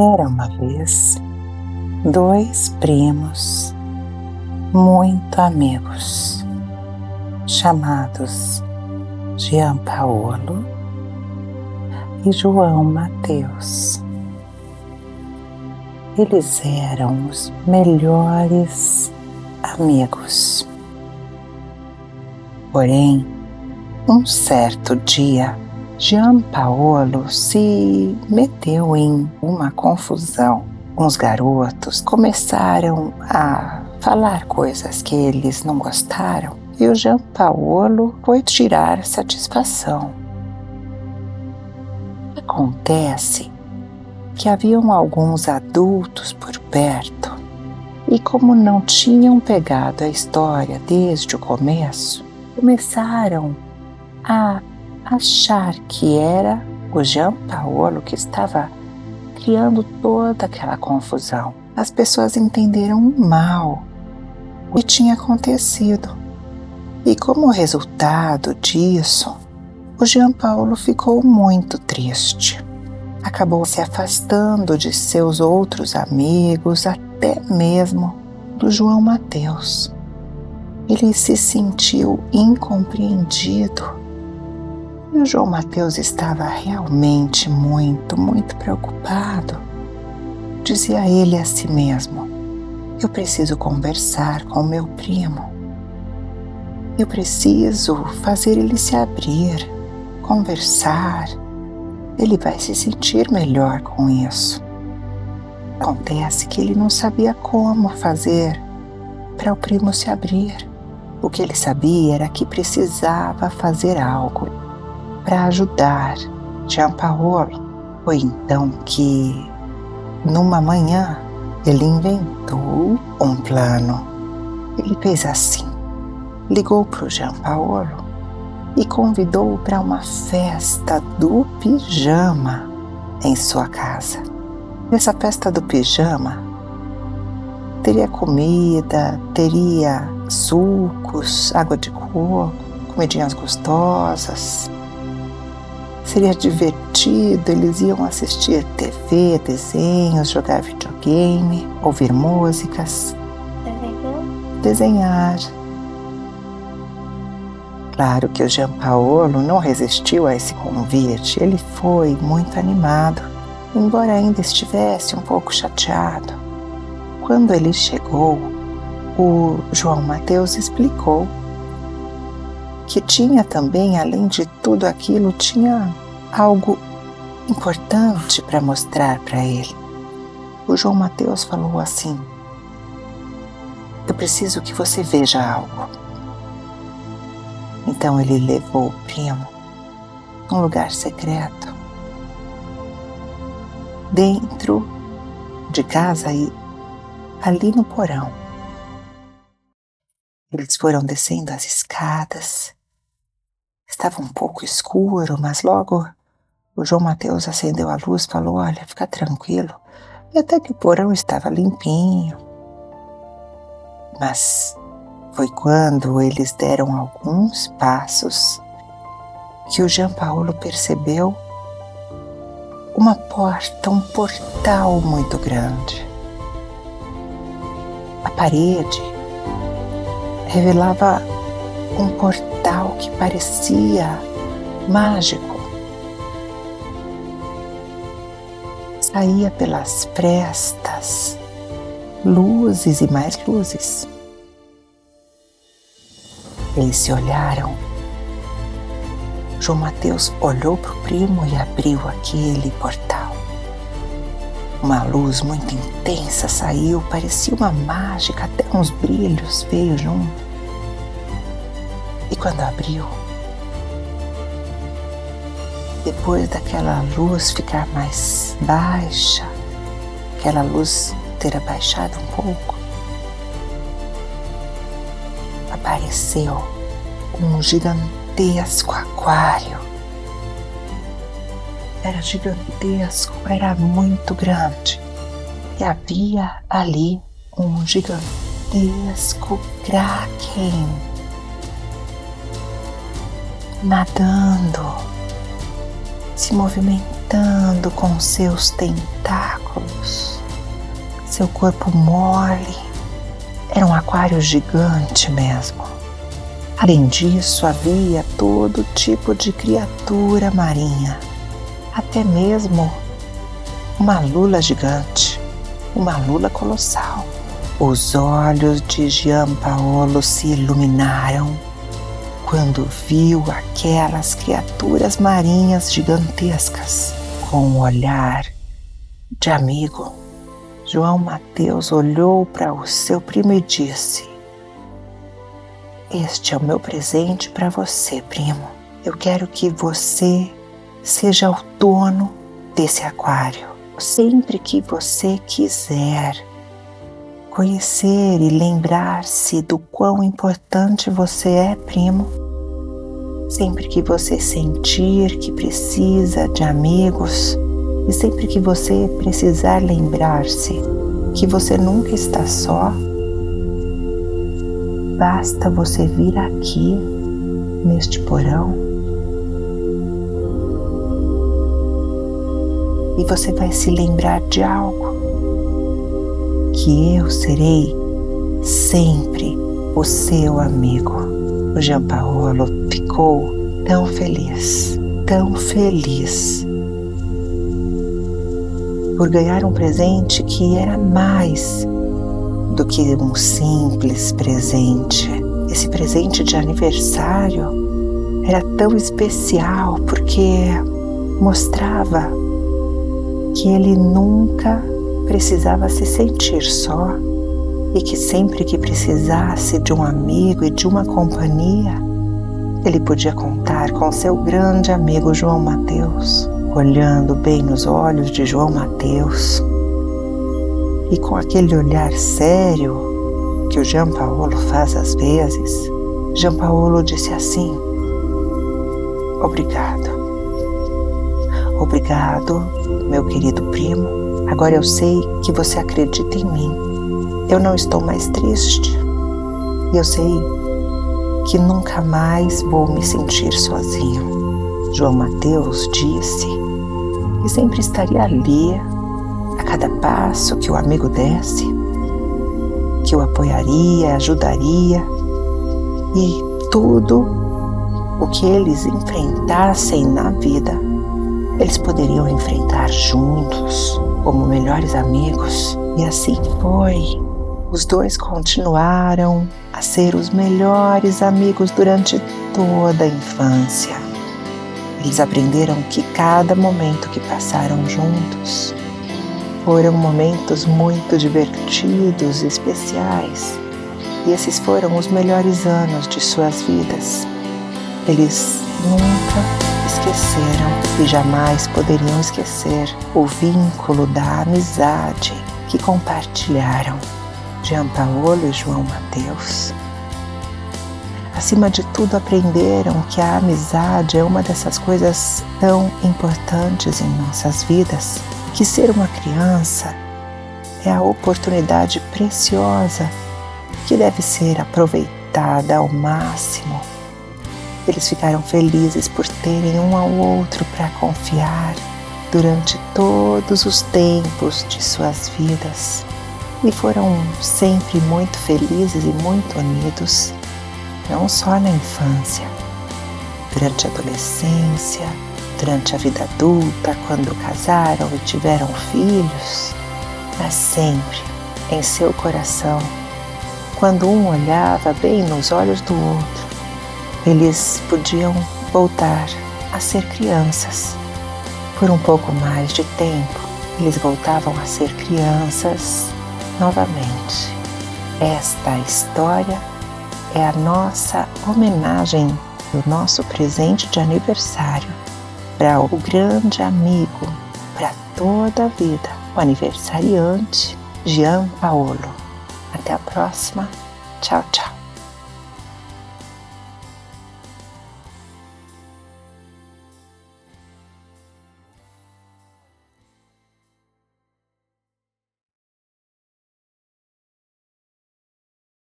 Era uma vez dois primos muito amigos, chamados Jean Paolo e João Mateus. Eles eram os melhores amigos. Porém, um certo dia, Jean Paolo se meteu em uma confusão. Uns garotos começaram a falar coisas que eles não gostaram e o Paolo foi tirar satisfação. Acontece que haviam alguns adultos por perto e, como não tinham pegado a história desde o começo, começaram a achar que era o Jean Paolo que estava criando toda aquela confusão. As pessoas entenderam mal o que tinha acontecido. E como resultado disso, o Jean Paulo ficou muito triste. Acabou se afastando de seus outros amigos, até mesmo do João Mateus. Ele se sentiu incompreendido e o João Mateus estava realmente muito, muito preocupado. Dizia ele a si mesmo: Eu preciso conversar com meu primo. Eu preciso fazer ele se abrir, conversar. Ele vai se sentir melhor com isso. Acontece que ele não sabia como fazer para o primo se abrir. O que ele sabia era que precisava fazer algo para ajudar Giampaolo. Foi então que, numa manhã, ele inventou um plano. Ele fez assim: ligou para o Giampaolo e convidou para uma festa do pijama em sua casa. Nessa festa do pijama, teria comida, teria sucos, água de coco, comidinhas gostosas, Seria divertido, eles iam assistir TV, desenhos, jogar videogame, ouvir músicas, desenhar. Claro que o Jean Paolo não resistiu a esse convite, ele foi muito animado, embora ainda estivesse um pouco chateado. Quando ele chegou, o João Mateus explicou que tinha também, além de tudo aquilo, tinha algo importante para mostrar para ele. O João Mateus falou assim: Eu preciso que você veja algo. Então ele levou o primo num lugar secreto, dentro de casa e ali no porão. Eles foram descendo as escadas Estava um pouco escuro, mas logo o João Mateus acendeu a luz e falou: Olha, fica tranquilo. E até que o porão estava limpinho. Mas foi quando eles deram alguns passos que o Jean Paulo percebeu uma porta, um portal muito grande. A parede revelava um portal que parecia mágico. Saía pelas frestas luzes e mais luzes. Eles se olharam. João Mateus olhou para o primo e abriu aquele portal. Uma luz muito intensa saiu, parecia uma mágica, até uns brilhos veio junto. E quando abriu, depois daquela luz ficar mais baixa, aquela luz ter abaixado um pouco, apareceu um gigantesco aquário. Era gigantesco, era muito grande. E havia ali um gigantesco kraken nadando, se movimentando. com seus tentáculos, seu corpo mole. Era um aquário gigante mesmo. Além disso, havia todo tipo de criatura marinha, até mesmo uma lula gigante, uma lula colossal. Os olhos de Jean Paolo se iluminaram quando viu aquelas criaturas marinhas gigantescas com um olhar de amigo. João Mateus olhou para o seu primo e disse: Este é o meu presente para você, primo. Eu quero que você seja o dono desse aquário sempre que você quiser. Conhecer e lembrar-se do quão importante você é, primo. Sempre que você sentir que precisa de amigos e sempre que você precisar lembrar-se que você nunca está só, basta você vir aqui, neste porão, e você vai se lembrar de algo que eu serei sempre o seu amigo. O Jean Paolo ficou tão feliz, tão feliz por ganhar um presente que era mais do que um simples presente. Esse presente de aniversário era tão especial porque mostrava que ele nunca precisava se sentir só e que sempre que precisasse de um amigo e de uma companhia, ele podia contar com seu grande amigo João Mateus, olhando bem nos olhos de João Mateus e com aquele olhar sério que o Jean Paulo faz às vezes, Jean Paulo disse assim: Obrigado. Obrigado, meu querido primo. Agora eu sei que você acredita em mim. Eu não estou mais triste. E eu sei que nunca mais vou me sentir sozinho. João Mateus disse que sempre estaria ali a cada passo que o amigo desse, que o apoiaria, ajudaria e tudo o que eles enfrentassem na vida eles poderiam enfrentar juntos, como melhores amigos, e assim foi. Os dois continuaram a ser os melhores amigos durante toda a infância. Eles aprenderam que cada momento que passaram juntos foram momentos muito divertidos e especiais. E esses foram os melhores anos de suas vidas. Eles nunca esqueceram e jamais poderiam esquecer o vínculo da amizade que compartilharam Jean Paolo e João Mateus. Acima de tudo, aprenderam que a amizade é uma dessas coisas tão importantes em nossas vidas, que ser uma criança é a oportunidade preciosa que deve ser aproveitada ao máximo eles ficaram felizes por terem um ao outro para confiar durante todos os tempos de suas vidas. E foram sempre muito felizes e muito unidos, não só na infância, durante a adolescência, durante a vida adulta, quando casaram e tiveram filhos, mas sempre em seu coração, quando um olhava bem nos olhos do outro eles podiam voltar a ser crianças. Por um pouco mais de tempo, eles voltavam a ser crianças novamente. Esta história é a nossa homenagem do nosso presente de aniversário para o grande amigo para toda a vida, o aniversariante Jean Paolo. Até a próxima. Tchau, tchau.